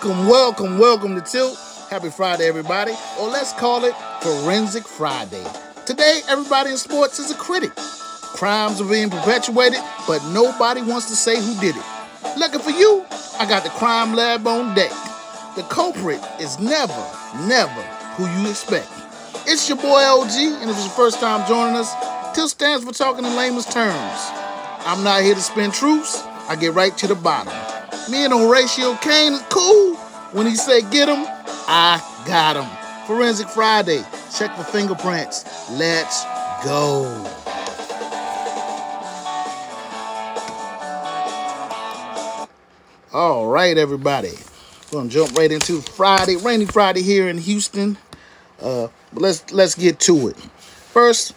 Welcome, welcome, welcome to Tilt. Happy Friday, everybody. Or let's call it Forensic Friday. Today, everybody in sports is a critic. Crimes are being perpetuated, but nobody wants to say who did it. Looking for you, I got the crime lab on deck. The culprit is never, never who you expect. It's your boy OG, and if it's your first time joining us, Tilt stands for talking in layman's terms. I'm not here to spin truths, I get right to the bottom. Me and Horatio Kane is cool. When he said get him, I got him. Forensic Friday. Check for fingerprints. Let's go. All right, everybody. We're gonna jump right into Friday, rainy Friday here in Houston. Uh, but let's let's get to it. First,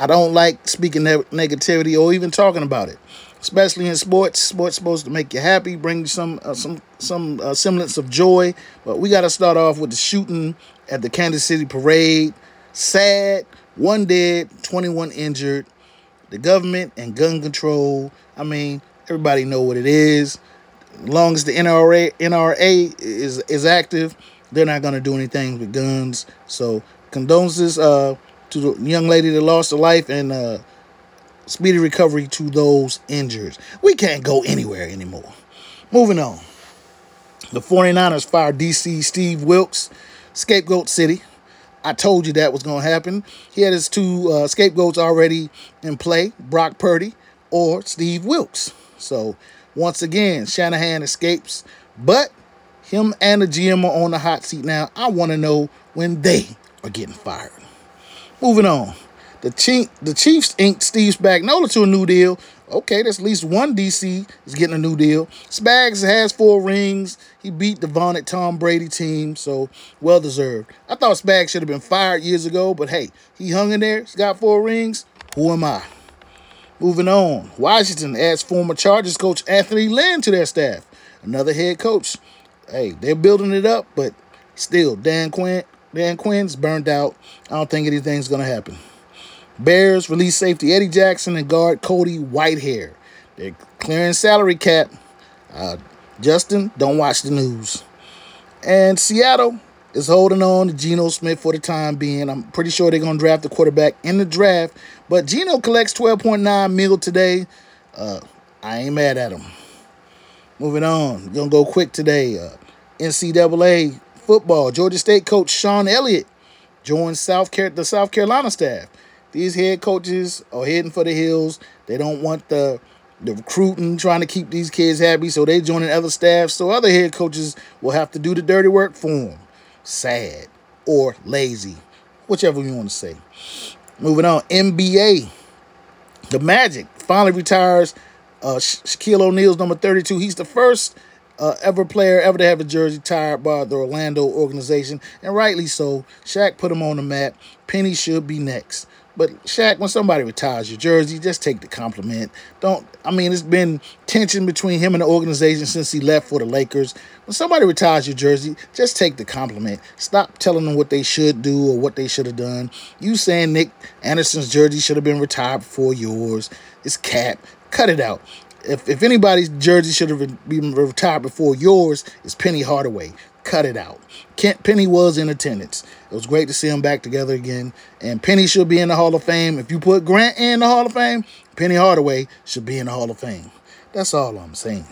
I don't like speaking ne- negativity or even talking about it, especially in sports. Sports supposed to make you happy, bring you some uh, some some uh, semblance of joy. But we got to start off with the shooting at the Kansas City parade. Sad, one dead, 21 injured. The government and gun control. I mean, everybody know what it is. As long as the NRA NRA is is active, they're not gonna do anything with guns. So condolences uh, to the young lady that lost her life and uh, speedy recovery to those injured. We can't go anywhere anymore. Moving on. The 49ers fired DC Steve Wilks, scapegoat city. I told you that was going to happen. He had his two uh, scapegoats already in play Brock Purdy or Steve Wilks. So, once again, Shanahan escapes, but him and the GM are on the hot seat now. I want to know when they are getting fired. Moving on. The, Chief, the Chiefs inked Steve Spagnuolo to a new deal. Okay, that's at least one DC is getting a new deal. Spags has four rings. He beat the vaunted Tom Brady team, so well deserved. I thought Spags should have been fired years ago, but hey, he hung in there. He's got four rings. Who am I? Moving on. Washington adds former Chargers coach Anthony Lynn to their staff. Another head coach. Hey, they're building it up, but still, Dan Quinn, Dan Quinn's burned out. I don't think anything's gonna happen. Bears release safety Eddie Jackson and guard Cody Whitehair. They're clearing salary cap. Uh, Justin, don't watch the news. And Seattle is holding on to Geno Smith for the time being. I'm pretty sure they're going to draft the quarterback in the draft. But Geno collects 12.9 mil today. Uh, I ain't mad at him. Moving on. Going to go quick today. Uh, NCAA football. Georgia State coach Sean Elliott joins South Car- the South Carolina staff. These head coaches are heading for the hills. They don't want the the recruiting, trying to keep these kids happy, so they're joining other staff. So other head coaches will have to do the dirty work for them. Sad or lazy, whichever you want to say. Moving on, NBA. The Magic finally retires uh, Shaquille O'Neal's number 32. He's the first uh, ever player ever to have a jersey tired by the Orlando organization, and rightly so. Shaq put him on the map. Penny should be next. But Shaq, when somebody retires your jersey, just take the compliment. Don't. I mean, it's been tension between him and the organization since he left for the Lakers. When somebody retires your jersey, just take the compliment. Stop telling them what they should do or what they should have done. You saying Nick Anderson's jersey should have been retired before yours. It's cap. Cut it out. If, if anybody's jersey should have been retired before yours, it's Penny Hardaway. Cut it out. Kent Penny was in attendance. It was great to see them back together again. And Penny should be in the Hall of Fame. If you put Grant in the Hall of Fame, Penny Hardaway should be in the Hall of Fame. That's all I'm saying.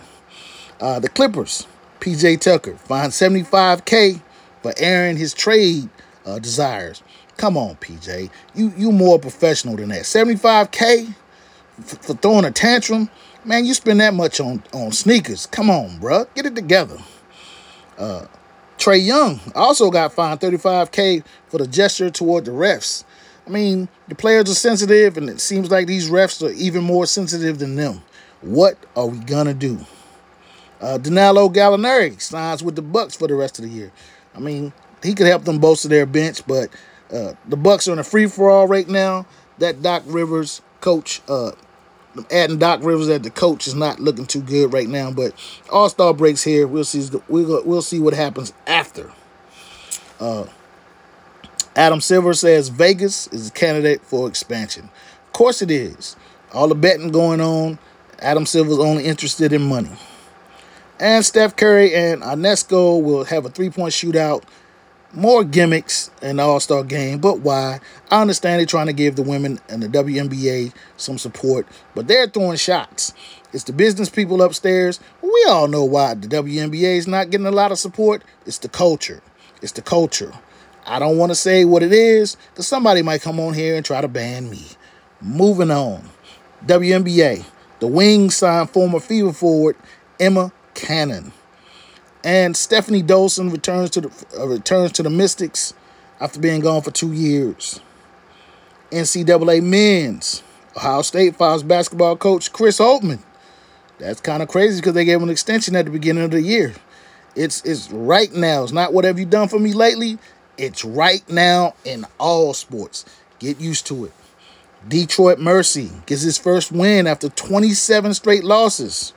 Uh, the Clippers, PJ Tucker, fined 75K for airing his trade uh, desires. Come on, PJ. You you more professional than that. 75K for, for throwing a tantrum. Man, you spend that much on, on sneakers. Come on, bruh. Get it together. Uh, Trae Young also got fined 35K for the gesture toward the refs. I mean, the players are sensitive, and it seems like these refs are even more sensitive than them. What are we gonna do? Uh, Danilo Gallinari signs with the Bucks for the rest of the year. I mean, he could help them bolster their bench, but uh, the Bucks are in a free for all right now. That Doc Rivers coach, uh, adding Doc Rivers as the coach is not looking too good right now. But All Star breaks here. We'll see. We'll we'll see what happens after. Uh, Adam Silver says Vegas is a candidate for expansion. Of course it is. All the betting going on. Adam Silver's only interested in money. And Steph Curry and Ionescu will have a three point shootout. More gimmicks in the All Star game, but why? I understand they're trying to give the women and the WNBA some support, but they're throwing shots. It's the business people upstairs. We all know why the WNBA is not getting a lot of support. It's the culture. It's the culture. I don't want to say what it is because somebody might come on here and try to ban me. Moving on. WNBA. The Wings signed former Fever forward Emma Cannon. And Stephanie Dolson returns to the uh, returns to the Mystics after being gone for two years. NCAA men's Ohio State fires basketball coach Chris Holtmann. That's kind of crazy because they gave him an extension at the beginning of the year. It's it's right now. It's not what have you done for me lately. It's right now in all sports. Get used to it. Detroit Mercy gets his first win after 27 straight losses.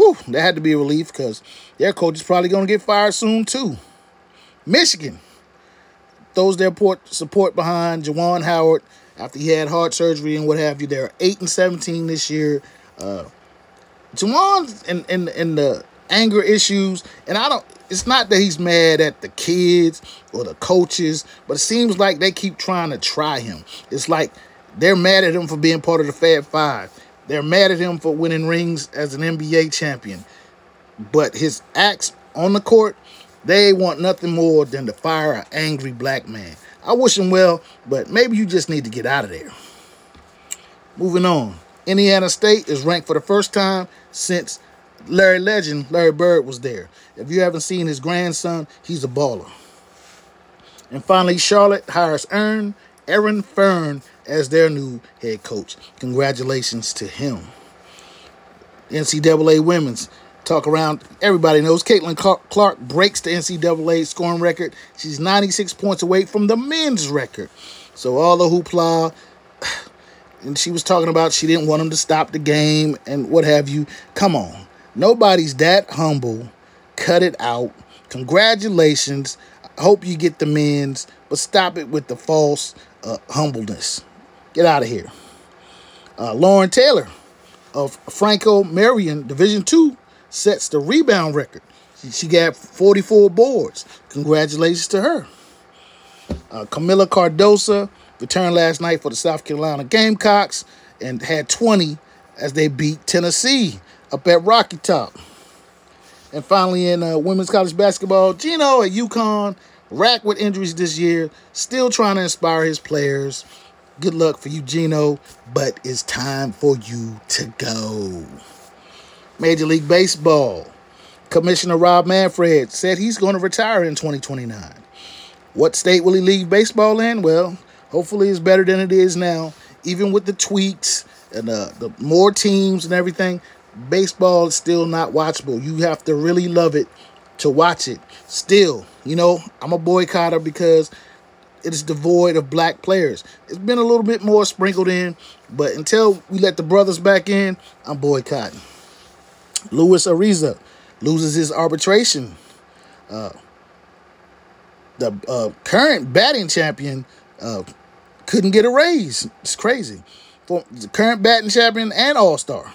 Whew, that had to be a relief because their coach is probably going to get fired soon too. Michigan throws their port support behind Juwan Howard after he had heart surgery and what have you. They're 8 and 17 this year. Uh, Juwan's in, in, in the anger issues, and I don't. It's not that he's mad at the kids or the coaches, but it seems like they keep trying to try him. It's like they're mad at him for being part of the Fab Five. They're mad at him for winning rings as an NBA champion. But his acts on the court, they want nothing more than to fire an angry black man. I wish him well, but maybe you just need to get out of there. Moving on. Indiana State is ranked for the first time since Larry Legend, Larry Bird, was there. If you haven't seen his grandson, he's a baller. And finally, Charlotte hires Aaron, Aaron Fearne as their new head coach. Congratulations to him. NCAA women's talk around. Everybody knows Caitlin Clark breaks the NCAA scoring record. She's 96 points away from the men's record. So all the hoopla, and she was talking about she didn't want them to stop the game and what have you. Come on, nobody's that humble. Cut it out. Congratulations. I hope you get the men's, but stop it with the false uh, humbleness. Get out of here. Uh, Lauren Taylor of Francis Marion Division Two sets the rebound record. She, she, got 44 boards. Congratulations to her. Uh, Kamilla Cardoso returned last night for the South Carolina Gamecocks and had 20 as they beat Tennessee up at Rocky Top. And finally, in uh, women's college basketball, Gino at UConn, racked with injuries this year, still trying to inspire his players. Good luck for you, Gino, but it's time for you to go. Major League Baseball. Commissioner Rob Manfred said he's going to retire in 2029. What state will he leave baseball in? Well, hopefully it's better than it is now. Even with the tweaks and uh, the more teams and everything, baseball is still not watchable. You have to really love it to watch it. Still, you know, I'm a boycotter because it is devoid of black players. It's been a little bit more sprinkled in, but until we let the brothers back in, I'm boycotting. Luis Arraez loses his arbitration. Uh, the uh, current batting champion uh, couldn't get a raise. It's crazy. For the current batting champion and All Star.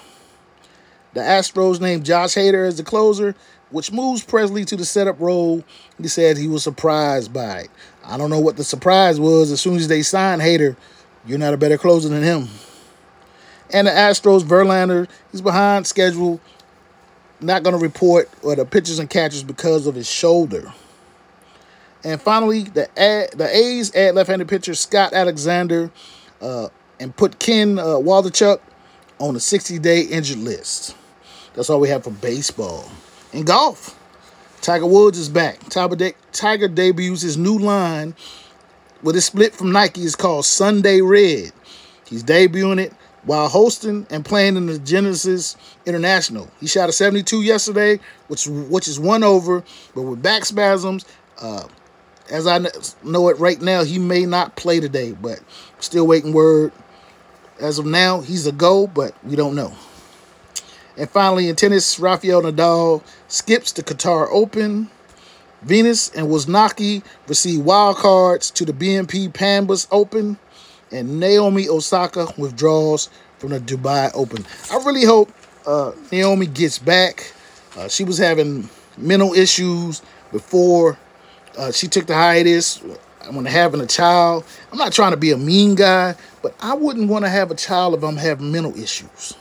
The Astros named Josh Hader as the closer, which moves Pressly to the setup role. He said he was surprised by it. I don't know what the surprise was. As soon as they signed Hader, you're not a better closer than him. And the Astros, Verlander, he's behind schedule. Not going to report or the pitchers and catchers because of his shoulder. And finally, the the A's add left-handed pitcher Scott Alexander uh, and put Ken uh, Waldichuk on the 60-day injured list. That's all we have for baseball. In golf, Tiger Woods is back. Tiger, de- Tiger debuts his new line with a split from Nike. It's called Sunday Red. He's debuting it while hosting and playing in the Genesis International. He shot a 72 yesterday, which which is one over, but with back spasms. Uh, as I know it right now, he may not play today, but still waiting word. As of now, he's a go, but we don't know. And finally, in tennis, Rafael Nadal skips the Qatar Open. Venus and Wozniacki receive wild cards to the BNP Paribas Open. And Naomi Osaka withdraws from the Dubai Open. I really hope uh, Naomi gets back. Uh, she was having mental issues before uh, she took the hiatus when having a child. I'm not trying to be a mean guy, but I wouldn't want to have a child if I'm having mental issues.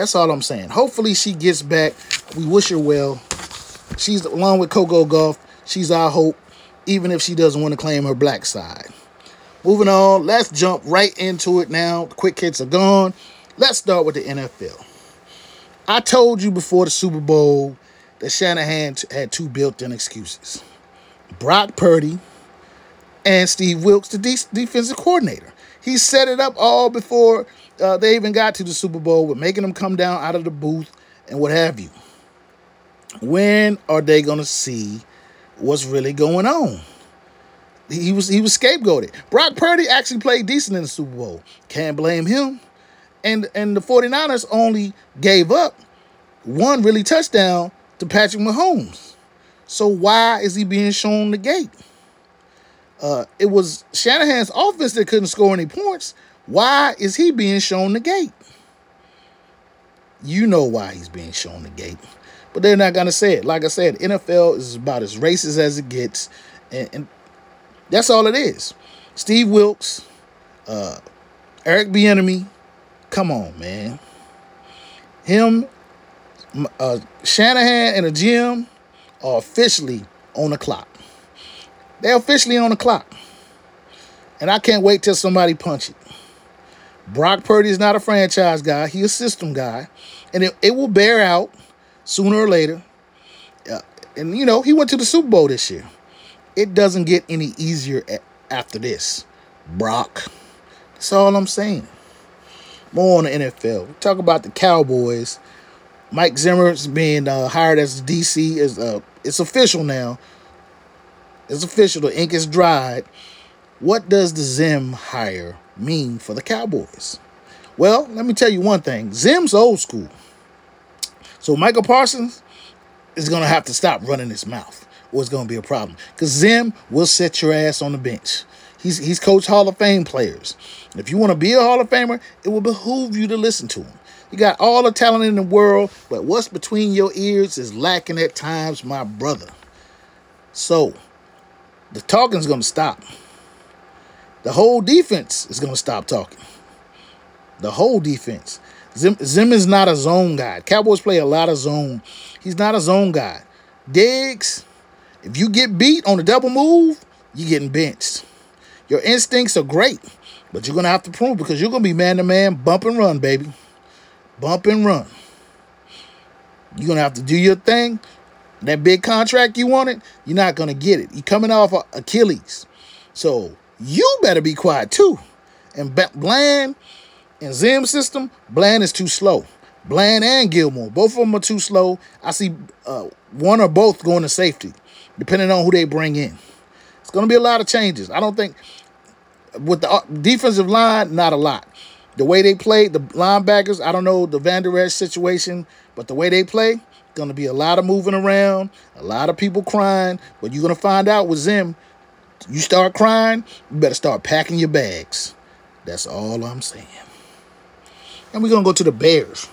That's all I'm saying. Hopefully she gets back. We wish her well. She's along with Coco Gauff. She's our hope, even if she doesn't want to claim her black side. Moving on, let's jump right into it now. The quick hits are gone. Let's start with the NFL. I told you before the Super Bowl that Shanahan had two built-in excuses. Brock Purdy and Steve Wilks, the de- defensive coordinator. He set it up all before uh, they even got to the Super Bowl with making them come down out of the booth and what have you. When are they to see what's really going on? He was he was scapegoated. Brock Purdy actually played decent in the Super Bowl. Can't blame him. And and the 49ers only gave up one really touchdown to Patrick Mahomes. So why is he being shown the gate? Uh, it was Shanahan's offense that couldn't score any points. Why is he being shown the gate? You know why he's being shown the gate, but they're not gonna say it. Like I said, NFL is about as racist as it gets, and, and that's all it is. Steve Wilks, uh, Eric Bieniemy, come on, man. Him, uh, Shanahan, and the GM are officially on the clock. They're officially on the clock. And I can't wait till somebody punch it. Brock Purdy is not a franchise guy. He's a system guy. And it, it will bear out sooner or later. Uh, and, you know, he went to the Super Bowl this year. It doesn't get any easier after this. Brock. That's all I'm saying. More on the NFL. We talk about the Cowboys. Mike Zimmer's being uh, hired as the DC. Is uh, It's official now. It's official. The ink is dried. What does the Zim hire mean for the Cowboys? Well, let me tell you one thing. Zim's old school. So Michael Parsons is going to have to stop running his mouth or it's going to be a problem. Because Zim will set your ass on the bench. He's, he's coached Hall of Fame players. If you want to be a Hall of Famer, it will behoove you to listen to him. You got all the talent in the world, but what's between your ears is lacking at times, my brother. So, the talking's going to stop. The whole defense is going to stop talking. The whole defense. Zim, is not a zone guy. Cowboys play a lot of zone. He's not a zone guy. Diggs, if you get beat on a double move, you're getting benched. Your instincts are great, but you're going to have to prove because you're going to be man to man, bump and run, baby. Bump and run. You're going to have to do your thing. That big contract you wanted, you're not going to get it. You're coming off of Achilles. So you better be quiet too. And Bland and Zim system, Bland is too slow. Bland and Gilmore, both of them are too slow. I see uh, one or both going to safety, depending on who they bring in. It's going to be a lot of changes. I don't think with the uh, defensive line, not a lot. The way they play, the linebackers, I don't know the Van Der Esch situation, but the way they play, going to be a lot of moving around, a lot of people crying. But you're going to find out with Zim, you start crying, you better start packing your bags. That's all I'm saying. And we're going to go to the Bears.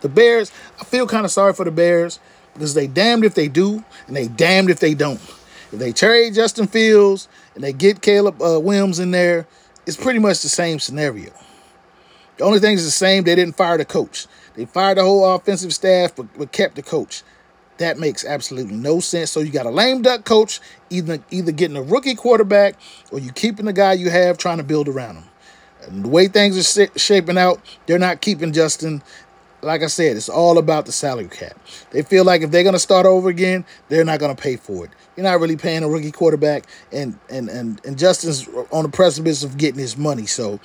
The Bears, I feel kind of sorry for the Bears because they damned if they do and they damned if they don't. If they trade Justin Fields and they get Caleb uh, Williams in there, it's pretty much the same scenario. The only thing is the same, they didn't fire the coach. They fired the whole offensive staff, but, but kept the coach. That makes absolutely no sense. So you got a lame duck coach, either either getting a rookie quarterback or you keeping the guy you have trying to build around him. And the way things are shaping out, they're not keeping Justin. Like I said, it's all about the salary cap. They feel like if they're going to start over again, they're not going to pay for it. You're not really paying a rookie quarterback, and and and and Justin's on the precipice of getting his money. So,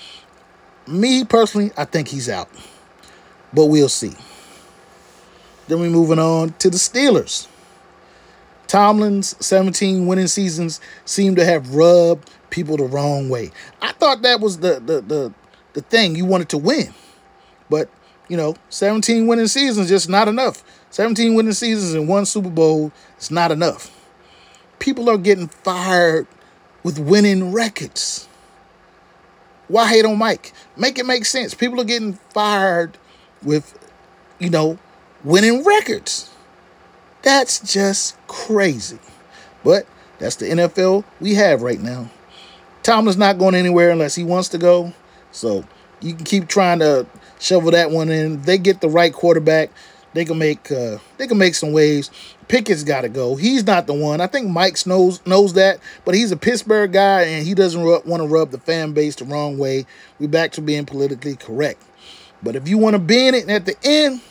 me personally, I think he's out but we'll see. Then we're moving on to the Steelers. Tomlin's 17 winning seasons seem to have rubbed people the wrong way. I thought that was the the the, the thing you wanted to win. But, you know, 17 winning seasons just not enough. 17 winning seasons and one Super Bowl is not enough. People are getting fired with winning records. Why hate on Mike? Make it make sense. People are getting fired with, you know, winning records. That's just crazy. But that's the NFL we have right now. Tomlin's not going anywhere unless he wants to go. So you can keep trying to shovel that one in. They get the right quarterback. They can make uh, they can make some waves. Pickett's got to go. He's not the one. I think Mike knows knows that, but he's a Pittsburgh guy and he doesn't want to rub the fan base the wrong way. We're back to being politically correct. But if you want to be in it at the end,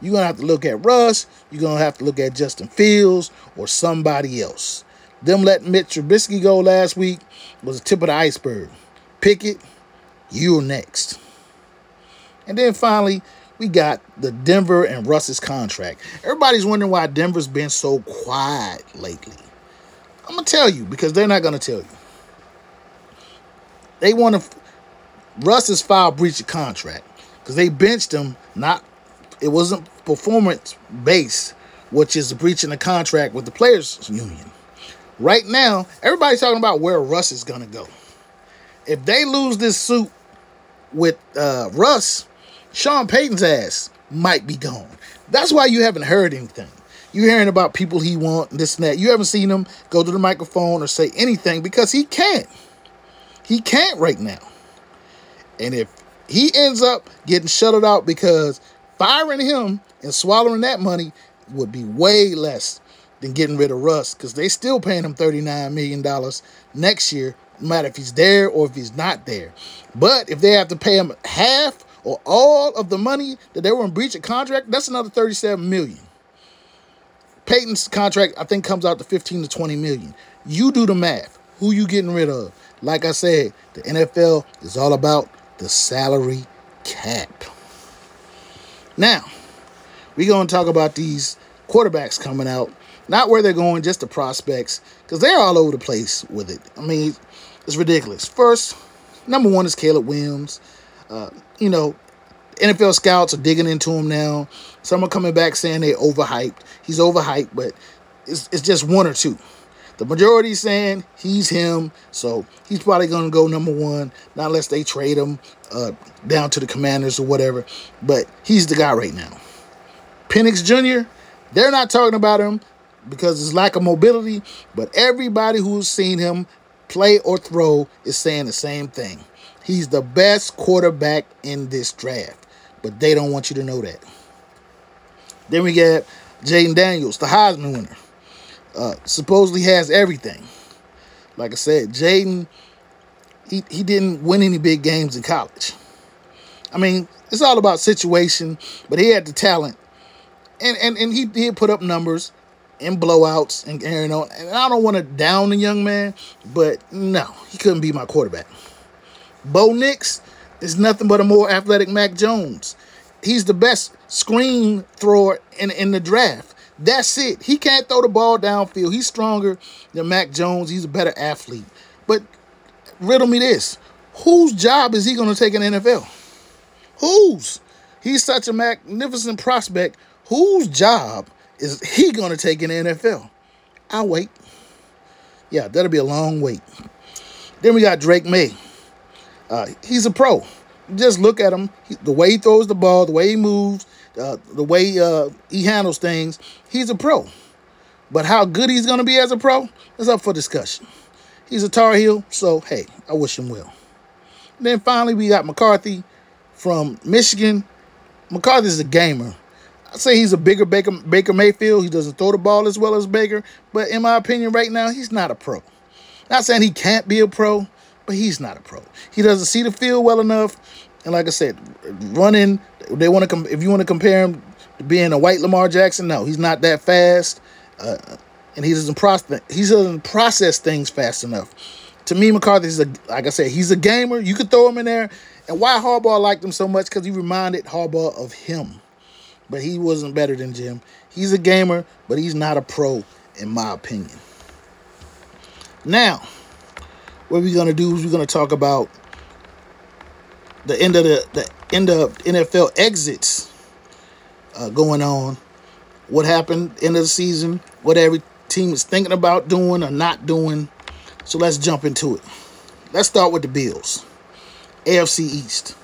you're gonna have to look at Russ. You're gonna have to look at Justin Fields or somebody else. Them letting Mitch Trubisky go last week was the tip of the iceberg. Pickett, you're next. And then finally, we got the Denver and Russ's contract. Everybody's wondering why Denver's been so quiet lately. I'm gonna tell you because they're not gonna tell you. They want to. Russ has filed breach of contract because they benched him. Not, it wasn't performance based, which is breaching the contract with the players union. Right now, everybody's talking about where Russ is gonna go. If they lose this suit with uh, Russ, Sean Payton's ass might be gone. That's why you haven't heard anything. You're hearing about people he want, this and that. You haven't seen him go to the microphone or say anything because he can't. He can't right now. And if he ends up getting shuttled out because firing him and swallowing that money would be way less than getting rid of Russ because they still paying him $39 million next year, no matter if he's there or if he's not there. But if they have to pay him half or all of the money that they were in breach of contract, that's another 37 million. Payton's contract, I think, comes out to 15 to 20 million. You do the math. Who you getting rid of? Like I said, the NFL is all about the salary cap. Now, we're going to talk about these quarterbacks coming out. Not where they're going, just the prospects, because they're all over the place with it. I mean, it's ridiculous. First, number one is Caleb Williams. Uh, you know, NFL scouts are digging into him now. Some are coming back saying they overhyped. He's overhyped, but it's, it's just one or two. The majority saying he's him, so he's probably going to go number one, not unless they trade him uh, down to the Commanders or whatever. But he's the guy right now. Penix Jr., they're not talking about him because his lack of mobility, but everybody who's seen him play or throw is saying the same thing. He's the best quarterback in this draft, but they don't want you to know that. Then we got Jayden Daniels, the Heisman winner. Uh, supposedly has everything. Like I said, Jayden, he, he didn't win any big games in college. I mean, it's all about situation, but he had the talent. And and, and he did put up numbers in blowouts and you know, and I don't want to down the young man, but no, he couldn't be my quarterback. Bo Nix is nothing but a more athletic Mac Jones. He's the best screen thrower in, in the draft. That's it. He can't throw the ball downfield. He's stronger than Mac Jones. He's a better athlete. But riddle me this whose job is he going to take in NFL? Whose? He's such a magnificent prospect. Whose job is he going to take in NFL? I'll wait. Yeah, that'll be a long wait. Then we got Drake Maye. Uh, he's a pro. Just look at him. He, the way he throws the ball, the way he moves, uh, the way uh, he handles things, he's a pro. But how good he's going to be as a pro is up for discussion. He's a Tar Heel, so hey, I wish him well. And then finally, we got McCarthy from Michigan. McCarthy's a gamer. I say he's a bigger Baker, Baker Mayfield. He doesn't throw the ball as well as Baker, but in my opinion, right now, he's not a pro. Not saying he can't be a pro, but he's not a pro. He doesn't see the field well enough. And like I said, running, they want to com- if you want to compare him to being a white Lamar Jackson, no, he's not that fast. Uh, and he doesn't process he doesn't process things fast enough. To me, McCarthy's a like I said, he's a gamer. You could throw him in there. And why Harbaugh liked him so much? Because he reminded Harbaugh of him. But he wasn't better than Jim. He's a gamer, but he's not a pro, in my opinion. Now, what we're gonna do is we're gonna talk about the end of the the end of NFL exits uh, going on. What happened end of the season? What every team is thinking about doing or not doing. So let's jump into it. Let's start with the Bills. AFC East.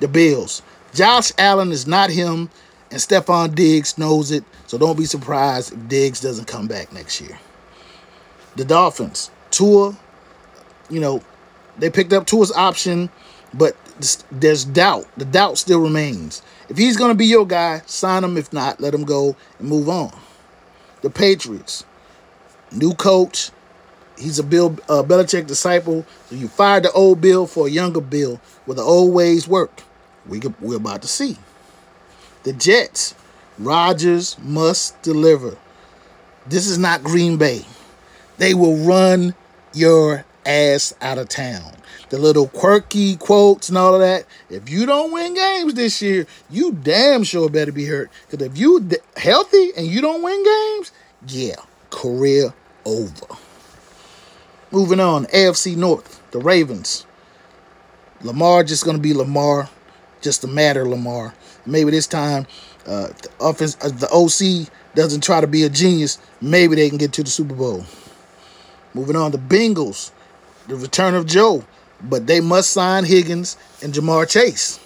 The Bills. Josh Allen is not him, And Stefon Diggs knows it, so don't be surprised if Diggs doesn't come back next year. The Dolphins, Tua, you know, they picked up Tua's option, but there's doubt. The doubt still remains. If he's going to be your guy, sign him. If not, let him go and move on. The Patriots, new coach. He's a Bill uh, Belichick disciple. So you fired the old Bill for a younger Bill where the old ways work. We could, we're about to see. The Jets, Rodgers must deliver. This is not Green Bay. They will run your ass out of town. The little quirky quotes and all of that. If you don't win games this year, you damn sure better be hurt. Because if you d- healthy and you don't win games, yeah, career over. Moving on, AFC North, the Ravens. Lamar just to be Lamar, just a matter Lamar. Maybe this time, uh, the offense, uh, the OC doesn't try to be a genius. Maybe they can get to the Super Bowl. Moving on, the Bengals, the return of Joe, but they must sign Higgins and Ja'Marr Chase.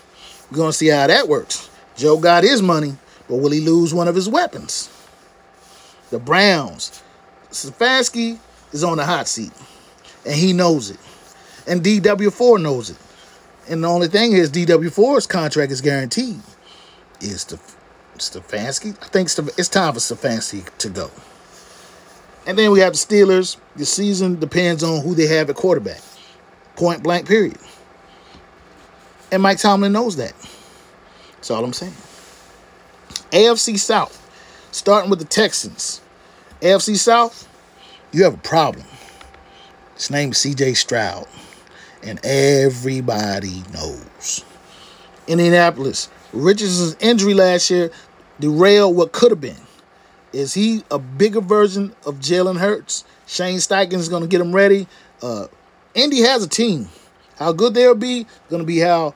We're gonna see how that works. Joe got his money, but will he lose one of his weapons? The Browns, Stefanski is on the hot seat, and he knows it, and DW4 knows it. And the only thing is, DW4's contract is guaranteed. Is the Stefanski? I think it's time for Stefanski to go. And then we have the Steelers. The season depends on who they have at quarterback. Point blank, period. And Mike Tomlin knows that. That's all I'm saying. AFC South, starting with the Texans. AFC South, you have a problem. His name is CJ Stroud. And everybody knows. Indianapolis, Richardson's injury last year derailed what could have been. Is he a bigger version of Jalen Hurts? Shane Steichen is going to get him ready. Uh, Indy has a team. How good they'll be going to be how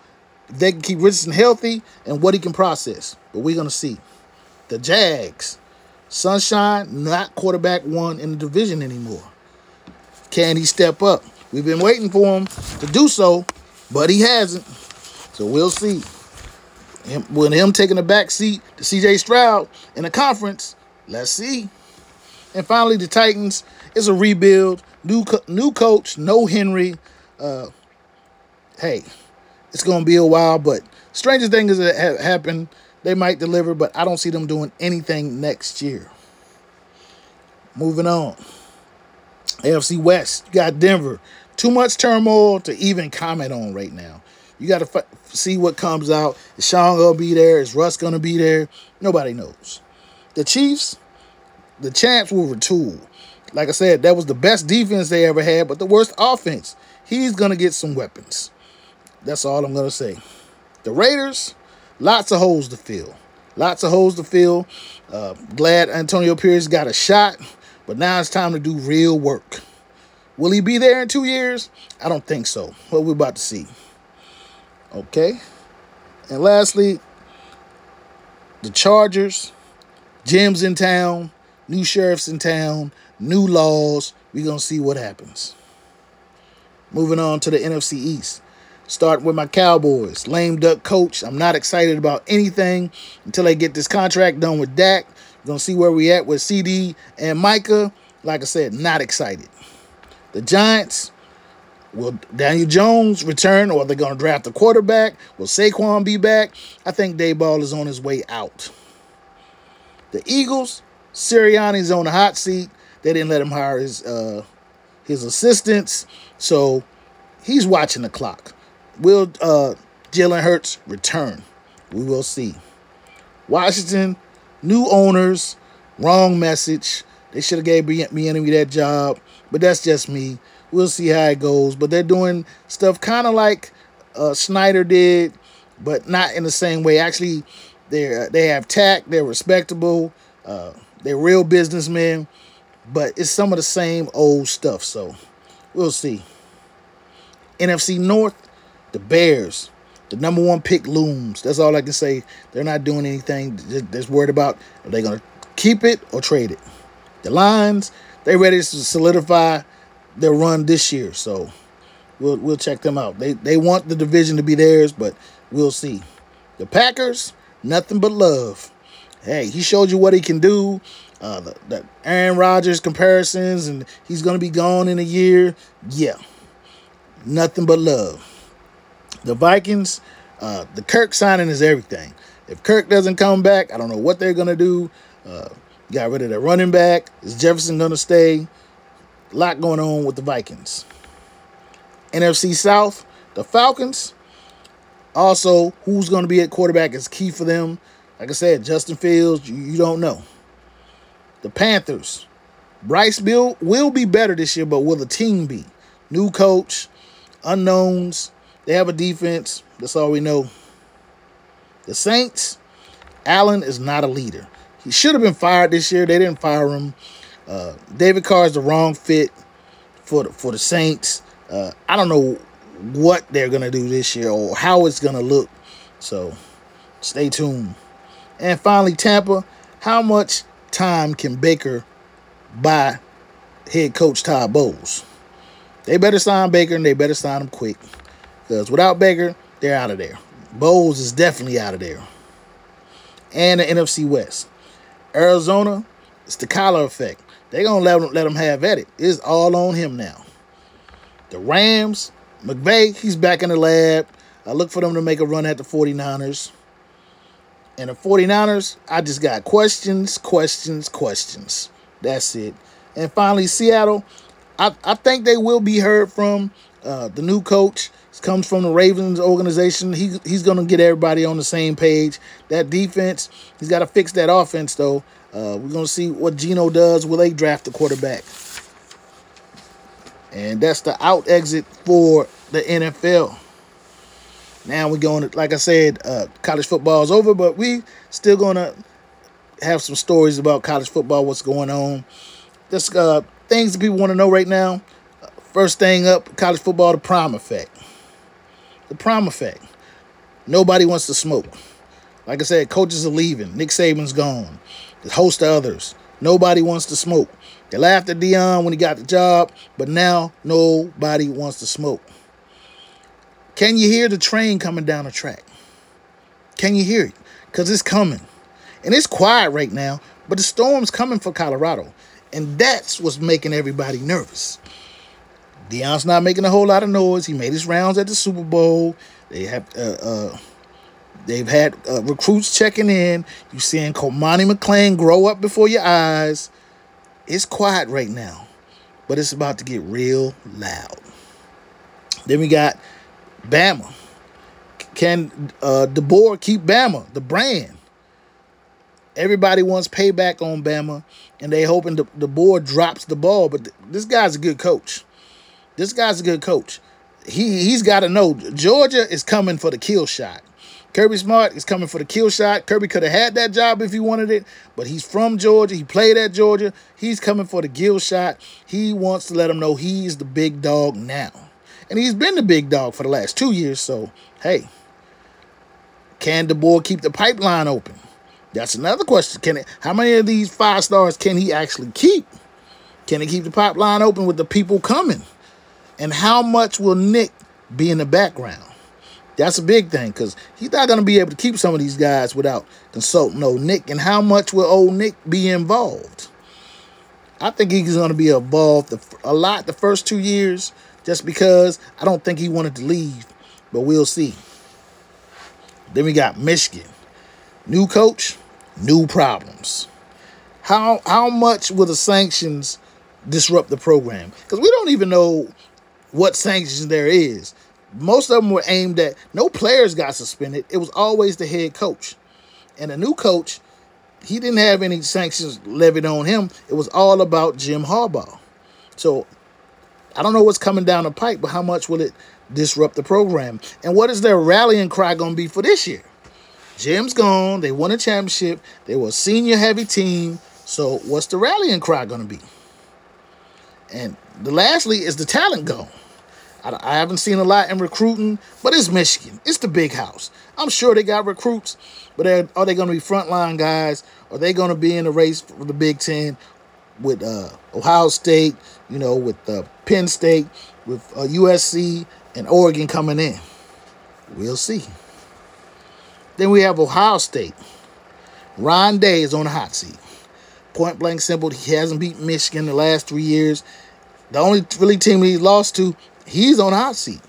they can keep Richardson healthy and what he can process. But we're going to see. The Jags, Sunshine, not quarterback one in the division anymore. Can he step up? We've been waiting for him to do so, but he hasn't. So we'll see. Him, when him taking the back seat to CJ Stroud in the conference, Let's see. And finally, the Titans is a rebuild. New co- new coach, no Henry. Uh, hey, it's gonna be a while, but strangest thing is that have happened. They might deliver, but I don't see them doing anything next year. Moving on. AFC West, you got Denver. Too much turmoil to even comment on right now. You got to f- see what comes out. Is Sean gonna be there? Is Russ gonna be there? Nobody knows. The Chiefs, the champs will retool. Like I said, that was the best defense they ever had, but the worst offense. He's going to get some weapons. That's all I'm going to say. The Raiders, lots of holes to fill. Lots of holes to fill. Uh, glad Antonio Pierce got a shot, but now it's time to do real work. Will he be there in two years? I don't think so. What we're about to see. Okay. And lastly, the Chargers Jim's in town, new sheriffs in town, new laws. We're going to see what happens. Moving on to the NFC East. Start with my Cowboys. Lame duck coach. I'm not excited about anything until I get this contract done with Dak. We're going to see where we at with CD and Micah. Like I said, not excited. The Giants. Will Daniel Jones return or are they going to draft a quarterback? Will Saquon be back? I think Daboll is on his way out. The Eagles, Sirianni's on the hot seat. They didn't let him hire his uh, his assistants, so he's watching the clock. Will uh, Jalen Hurts return? We will see. Washington, new owners, wrong message. They should have gave Bieniemy that job, but that's just me. We'll see how it goes. But they're doing stuff kind of like uh, Snyder did, but not in the same way. Actually, they they have tact. They're respectable. Uh, they're real businessmen, but it's some of the same old stuff. So we'll see. NFC North, the Bears, the number one pick looms. That's all I can say. They're not doing anything. They're worried about are they going to keep it or trade it. The Lions, they're ready to solidify their run this year. So we'll we'll check them out. They they want the division to be theirs, but we'll see. The Packers, nothing but love. Hey, he showed you what he can do. Uh, the, the Aaron Rodgers comparisons, and he's going to be gone in a year. Yeah, nothing but love. The Vikings, uh, the Kirk signing is everything. If Kirk doesn't come back, I don't know what they're going to do. Uh, got rid of their running back. Is Jefferson going to stay? A lot going on with the Vikings. NFC South, the Falcons. Also, who's going to be at quarterback is key for them. Like I said, Justin Fields, you, you don't know. The Panthers, Bryce Bill will be better this year, but will the team be? New coach, unknowns. They have a defense. That's all we know. The Saints, Allen is not a leader. He should have been fired this year. They didn't fire him. Uh, David Carr is the wrong fit for the, for the Saints. Uh, I don't know what they're gonna do this year or how it's gonna look. So stay tuned. And finally, Tampa. How much time can Baker buy head coach Todd Bowles? They better sign Baker and they better sign him quick. Because without Baker, they're out of there. Bowles is definitely out of there. And the NFC West. Arizona, it's the Kyler effect. They're going to let him, let him have at it. It's all on him now. The Rams, McVay, he's back in the lab. I look for them to make a run at the 49ers. And the 49ers, I just got questions, questions, questions. That's it. And finally, Seattle, I, I think they will be heard from. Uh, the new coach comes from the Ravens organization. He, he's going to get everybody on the same page. That defense, he's got to fix that offense, though. Uh, we're going to see what Geno does. Will they draft the quarterback? And that's the out exit for the NFL. Now we're going to, like I said, uh, college football is over, but we still going to have some stories about college football, what's going on. Just uh, things that people want to know right now. First thing up, college football, the prime effect. The prime effect. Nobody wants to smoke. Like I said, coaches are leaving. Nick Saban's gone. A host of others. Nobody wants to smoke. They laughed at Deion when he got the job, but now nobody wants to smoke. Can you hear the train coming down the track? Can you hear it? Because it's coming. And it's quiet right now, but the storm's coming for Colorado. And that's what's making everybody nervous. Deion's not making a whole lot of noise. He made his rounds at the Super Bowl. They have uh, uh, they've had uh, recruits checking in. You seeing Cormani McClain grow up before your eyes. It's quiet right now, but it's about to get real loud. Then we got Bama. Can uh, DeBoer keep Bama, the brand? Everybody wants payback on Bama, and they hoping the, the board drops the ball. But th- this guy's a good coach. This guy's a good coach. He he's got to know Georgia is coming for the kill shot. Kirby Smart is coming for the kill shot. Kirby could have had that job if he wanted it, but he's from Georgia. He played at Georgia. He's coming for the kill shot. He wants to let him know he's the big dog now. And he's been the big dog for the last two years. So, hey, can DeBoer keep the pipeline open? That's another question. Can it, how many of these five stars can he actually keep? Can he keep the pipeline open with the people coming? And how much will Nick be in the background? That's a big thing because he's not going to be able to keep some of these guys without consulting old Nick. And how much will old Nick be involved? I think he's going to be involved a lot the first two years just because I don't think he wanted to leave, but we'll see. Then we got Michigan. New coach, new problems. How how much will the sanctions disrupt the program? Because we don't even know what sanctions there is. Most of them were aimed at no players got suspended. It was always the head coach. And a new coach, he didn't have any sanctions levied on him. It was all about Jim Harbaugh. So I don't know what's coming down the pipe, but how much will it disrupt the program? And what is their rallying cry going to be for this year? Jim's gone. They won a championship. They were a senior heavy team. So what's the rallying cry going to be? And the lastly is the talent gone. I, I haven't seen a lot in recruiting, but it's Michigan. It's the big house. I'm sure they got recruits, but are they going to be frontline guys? Are they going to be in the race for the Big Ten with uh, Ohio State, you know, with uh, Penn State, with uh, USC, and Oregon coming in? We'll see. Then we have Ohio State. Ryan Day is on the hot seat. Point blank simple. He hasn't beat Michigan the last three years. The only really team he lost to, he's on the hot seat.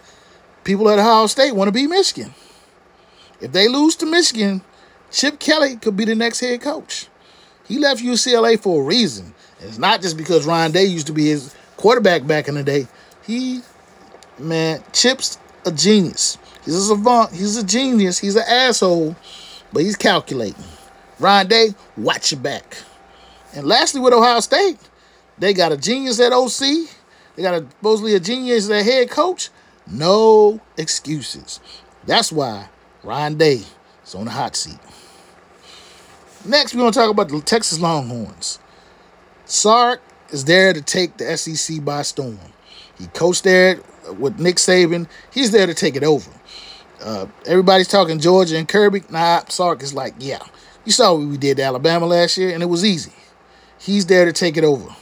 People at Ohio State want to beat Michigan. If they lose to Michigan, Chip Kelly could be the next head coach. He left UCLA for a reason. It's not just because Ryan Day used to be his quarterback back in the day. He, man, Chip's a genius. He's a savant. He's a genius. He's an asshole, but he's calculating. Ryan Day, watch your back. And lastly, with Ohio State, they got a genius at OC. They got a, supposedly a genius at head coach. No excuses. That's why Ryan Day is on the hot seat. Next, we're going to talk about the Texas Longhorns. Sark is there to take the SEC by storm. He coached there with Nick Saban. He's there to take it over. Uh, everybody's talking Georgia and Kirby. Nah, Sark is like, yeah. You saw what we did to Alabama last year, and it was easy. He's there to take it over.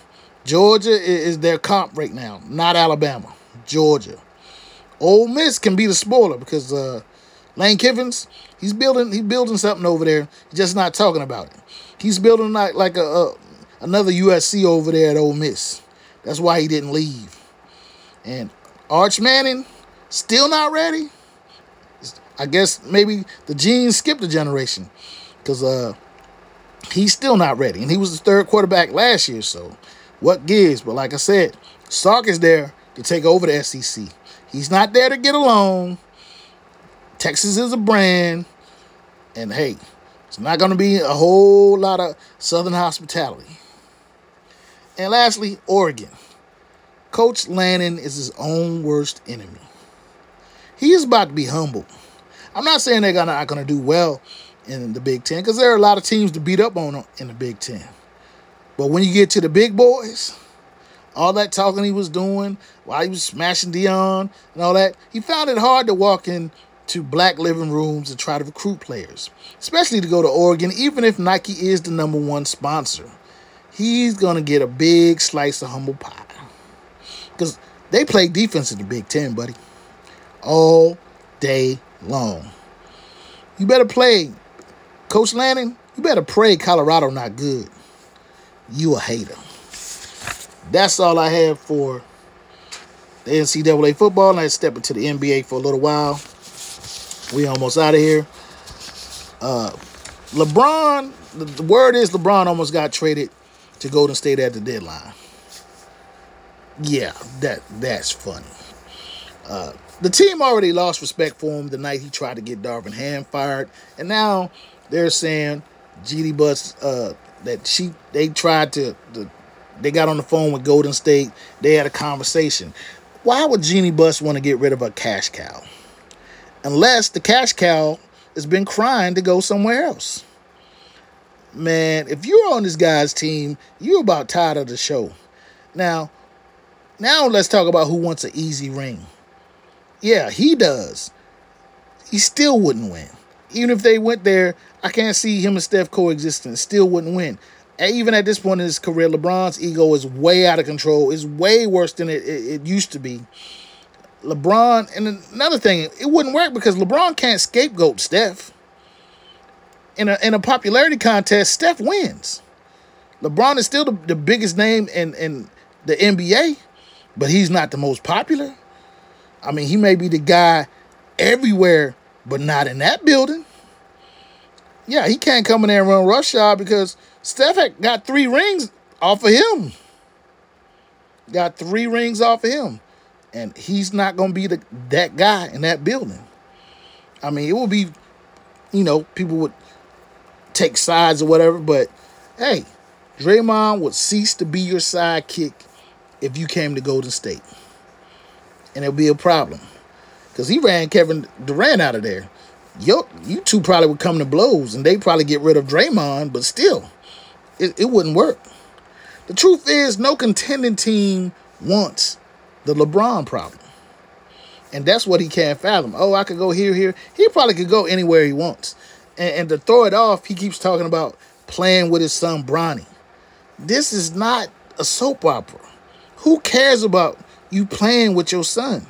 Georgia is their comp right now, not Alabama. Georgia. Ole Miss can be the spoiler because uh, Lane Kiffins, he's building he's building something over there. Just not talking about it. He's building like like a, a another USC over there at Ole Miss. That's why he didn't leave. And Arch Manning still not ready. I guess maybe the genes skipped a generation because uh, he's still not ready. And he was the third quarterback last year, so what gives? But like I said, Sark is there to take over the SEC. He's not there to get along. Texas is a brand. And hey, it's not going to be a whole lot of Southern hospitality. And lastly, Oregon. Coach Lanning is his own worst enemy. He is about to be humbled. I'm not saying they're not going to do well in the Big Ten because there are a lot of teams to beat up on uh, in the Big Ten. But when you get to the big boys, all that talking he was doing while he was smashing Deion and all that, he found it hard to walk in to black living rooms and try to recruit players, especially to go to Oregon, even if Nike is the number one sponsor. He's going to get a big slice of humble pie. Because they play defense in the Big Ten, buddy. All day long. You better play. Coach Lanning, you better pray Colorado not good. You a hater. That's all I have for the NCAA football. Let's step into the NBA for a little while. We almost out of here. Uh, LeBron, the, the word is LeBron almost got traded to Golden State at the deadline. Yeah, that that's funny. Uh, the team already lost respect for him the night he tried to get Darvin Ham fired, and now they're saying Jeanie Buss uh, that she they tried to, to they got on the phone with Golden State. They had a conversation. Why would Jeanie Buss want to get rid of a cash cow? Unless the cash cow has been crying to go somewhere else. Man, if you're on this guy's team, you're about tired of the show. Now, now let's talk about who wants an easy ring. Yeah, he does. He still wouldn't win. Even if they went there, I can't see him and Steph coexisting. Still wouldn't win. And even at this point in his career, LeBron's ego is way out of control. It's way worse than it, it, it used to be. LeBron, and another thing, it wouldn't work because LeBron can't scapegoat Steph. In a in a popularity contest, Steph wins. LeBron is still the, the biggest name in, in the NBA, but he's not the most popular. I mean, he may be the guy everywhere, but not in that building. Yeah, he can't come in there and run roughshod because Steph got three rings off of him. Got three rings off of him. And he's not to be the that guy in that building. I mean, it will be, you know, people would take sides or whatever, but hey, Draymond would cease to be your sidekick if you came to Golden State. And it'll be a problem. Because he ran Kevin Durant out of there. Yo, you two probably would come to blows and they probably get rid of Draymond, but still, it, it wouldn't work. The truth is, no contending team wants the LeBron problem. And that's what he can't fathom. Oh, I could go here, here. He probably could go anywhere he wants. And, and to throw it off, he keeps talking about playing with his son Bronny. This is not a soap opera. Who cares about you playing with your son?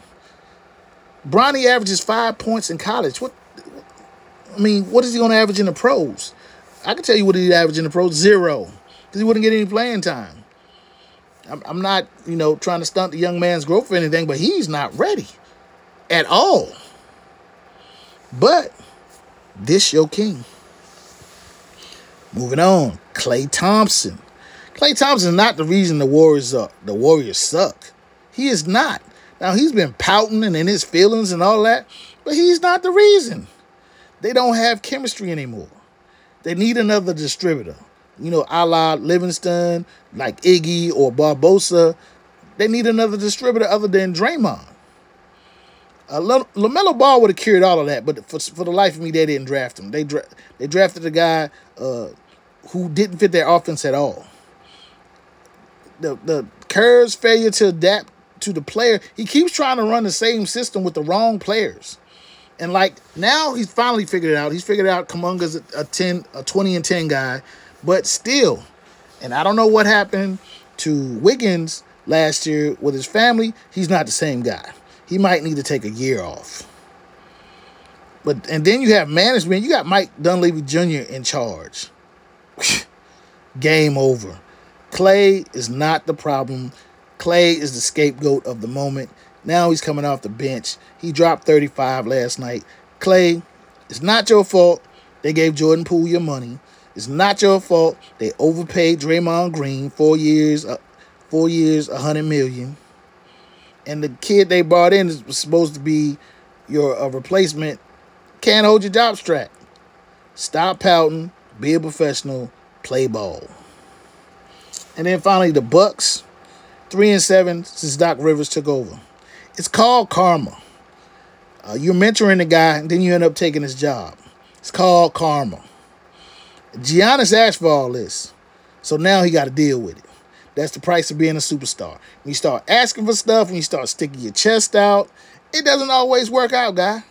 Bronny averages five points in college. What I mean, what is he going to average in the pros? I can tell you what he'd average in the pros zero because he wouldn't get any playing time. I'm, I'm not, you know, trying to stunt the young man's growth or anything, but he's not ready at all. But this your king. Moving on, Klay Thompson. Klay Thompson is not the reason the Warriors are, the Warriors suck. He is not. Now he's been pouting and in his feelings and all that, but he's not the reason. They don't have chemistry anymore. They need another distributor. You know, a la Livingston, like Iggy or Barbosa. They need another distributor other than Draymond. Uh, LaMelo Ball would have cured all of that, but for, for the life of me, they didn't draft him. They dra- they drafted a guy uh, who didn't fit their offense at all. The the Kerr's failure to adapt to the player, he keeps trying to run the same system with the wrong players. And like now he's finally figured it out. He's figured out Kuminga's a, a 10, a 20 and 10 guy, but still, and I don't know what happened to Wiggins last year with his family. He's not the same guy. He might need to take a year off. But and then you have management. You got Mike Dunleavy Jr. in charge. Game over. Klay is not the problem. Klay is the scapegoat of the moment. Now he's coming off the bench. He dropped 35 last night. Klay, it's not your fault. They gave Jordan Poole your money. It's not your fault. They overpaid Draymond Green four years, uh, four years, a hundred million. And the kid they brought in is supposed to be your a replacement. Can't hold your job strap. Stop pouting. Be a professional. Play ball. And then finally the Bucks, three and seven since Doc Rivers took over. It's called karma. Uh, you're mentoring the guy, and then you end up taking his job. It's called karma. Giannis asked for all this, so now he got to deal with it. That's the price of being a superstar. When you start asking for stuff, when you start sticking your chest out, it doesn't always work out, guy.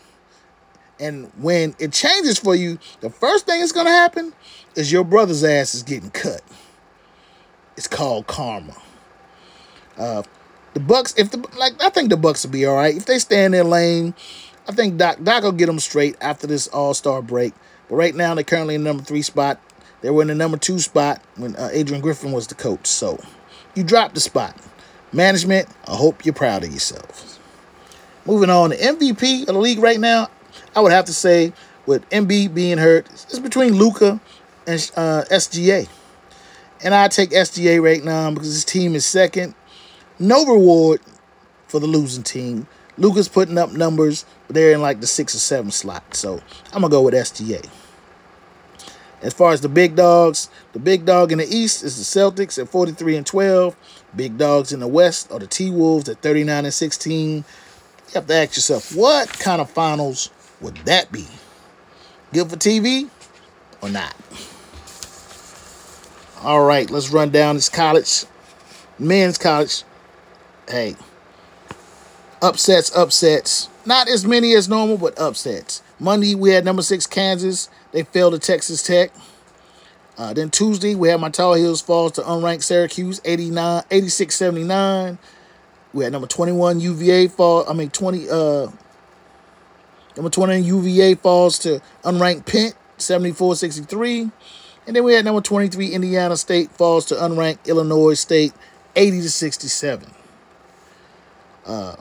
And when it changes for you, the first thing that's going to happen is your brother's ass is getting cut. It's called karma. Uh, the Bucks, if the like, I think the Bucks will be all right if they stay in their lane. I think Doc Doc will get them straight after this All Star break. But right now they're currently in number three spot. They were in the number two spot when uh, Adrian Griffin was the coach. So you dropped the spot. Management, I hope you're proud of yourselves. Moving on, the MVP of the league right now, I would have to say, with Embiid being hurt, it's between Luka and uh, SGA. And I take SGA right now because his team is second no reward for the losing team. Luka's putting up numbers, but they're in like the six or seven slot. So I'm gonna go with SGA. As far as the big dogs, the big dog in the East is the Celtics at 43 and 12. Big dogs in the West are the T Wolves at 39 and 16. You have to ask yourself, what kind of finals would that be? Good for TV or not? All right, let's run down this college, men's college hey, upsets, upsets. Not as many as normal, but upsets. Monday, we had number six Kansas. They fell to Texas Tech. Uh, then Tuesday, we had my Tar Heels falls to unranked Syracuse, 89, 86-79. We had number 21 UVA fall, I mean 20 uh number 20 UVA falls to unranked Pitt, 74-63. And then we had number 23 Indiana State falls to unranked Illinois State, 80 to 67. Uh,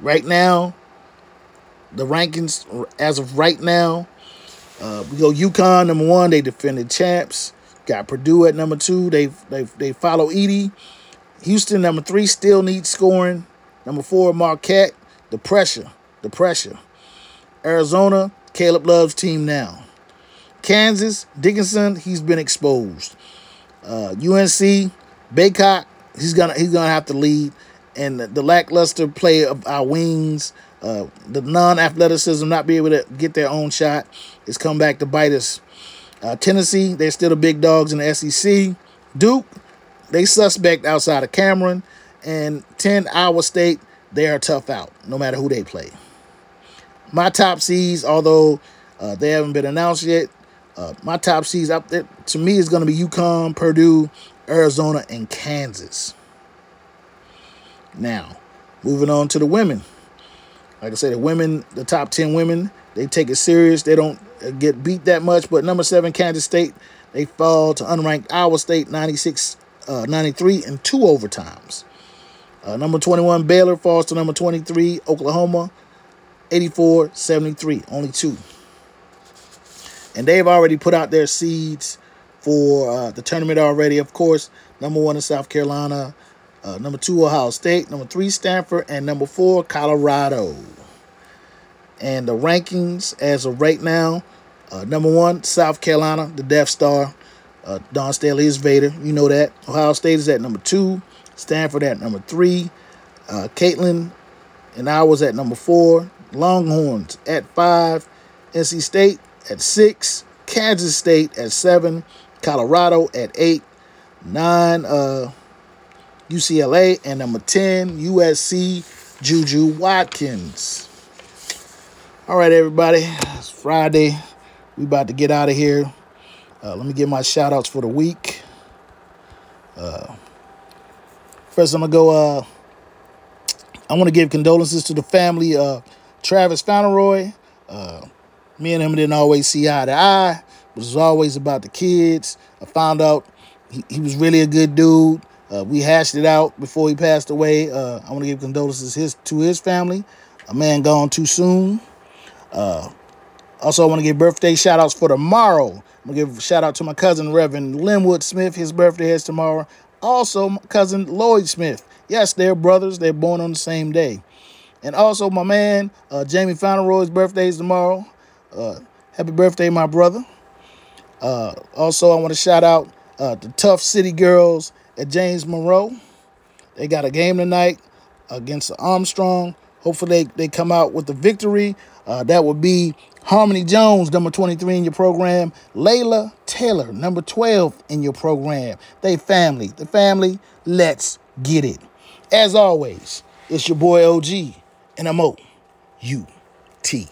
right now, the rankings as of right now, uh, we go UConn number one. They defended champs. Got Purdue at number two. They they they follow Edey. Houston number three still needs scoring. Number four Marquette. The pressure, the pressure. Arizona Caleb Love's team now. Kansas Dickinson he's been exposed. Uh, UNC Bacot. he's gonna he's gonna have to lead and the lackluster play of our wings, uh, the non-athleticism, not be able to get their own shot, is come back to bite us. Uh, Tennessee, they're still the big dogs in the SEC. Duke, they suspect outside of Cameron, and 10 Iowa State, they are tough out, no matter who they play. My top seeds, although uh, they haven't been announced yet, uh, my top seeds up there to me is going to be UConn, Purdue, Arizona, and Kansas. Now, moving on to the women. Like I said, the women, the top 10 women, they take it serious. They don't get beat that much. But number seven, Kansas State, they fall to unranked Iowa State 96 uh, 93 in two overtimes. Uh, number 21, Baylor falls to number 23, Oklahoma 84 73, only two. And they've already put out their seeds for uh, the tournament already. Of course, number one in South Carolina, uh, number two, Ohio State, number three, Stanford, and number four, Colorado. And the rankings as of right now uh, number one, South Carolina, the Death Star. Uh, Dawn Staley is Vader. You know that. Ohio State is at number two. Stanford at number three. Uh, Caitlin and Iowa at number four. Longhorns at five. NC State at six. Kansas State at seven. Colorado at eight. Nine. Uh, UCLA and number 10, USC, Juju Watkins. All right, everybody. It's Friday. We about to get out of here. Uh, let me give my shout outs for the week. Uh, first, I'm going to go. Uh, I want to give condolences to the family of Travis Fauneroy. Uh, me and him didn't always see eye to eye. It was always about the kids. I found out he, he was really a good dude. Uh, we hashed it out before he passed away. Uh, I want to give condolences his, to his family. A man gone too soon. Uh, also, I want to give birthday shout outs for tomorrow. I'm going to give a shout out to my cousin, Reverend Linwood Smith. His birthday is tomorrow. Also, my cousin Lloyd Smith. Yes, they're brothers. They're born on the same day. And also, my man, uh, Jamie Fauneroy's birthday is tomorrow. Uh, happy birthday, my brother. Uh, also, I want to shout out the Tough City Girls at James Monroe. They got a game tonight against Armstrong. Hopefully, they, they come out with the victory. Uh, that would be Harmony Jones, number 23 in your program. Layla Taylor, number 12 in your program. They family. The family, let's get it. As always, it's your boy OG, and I'm O U T.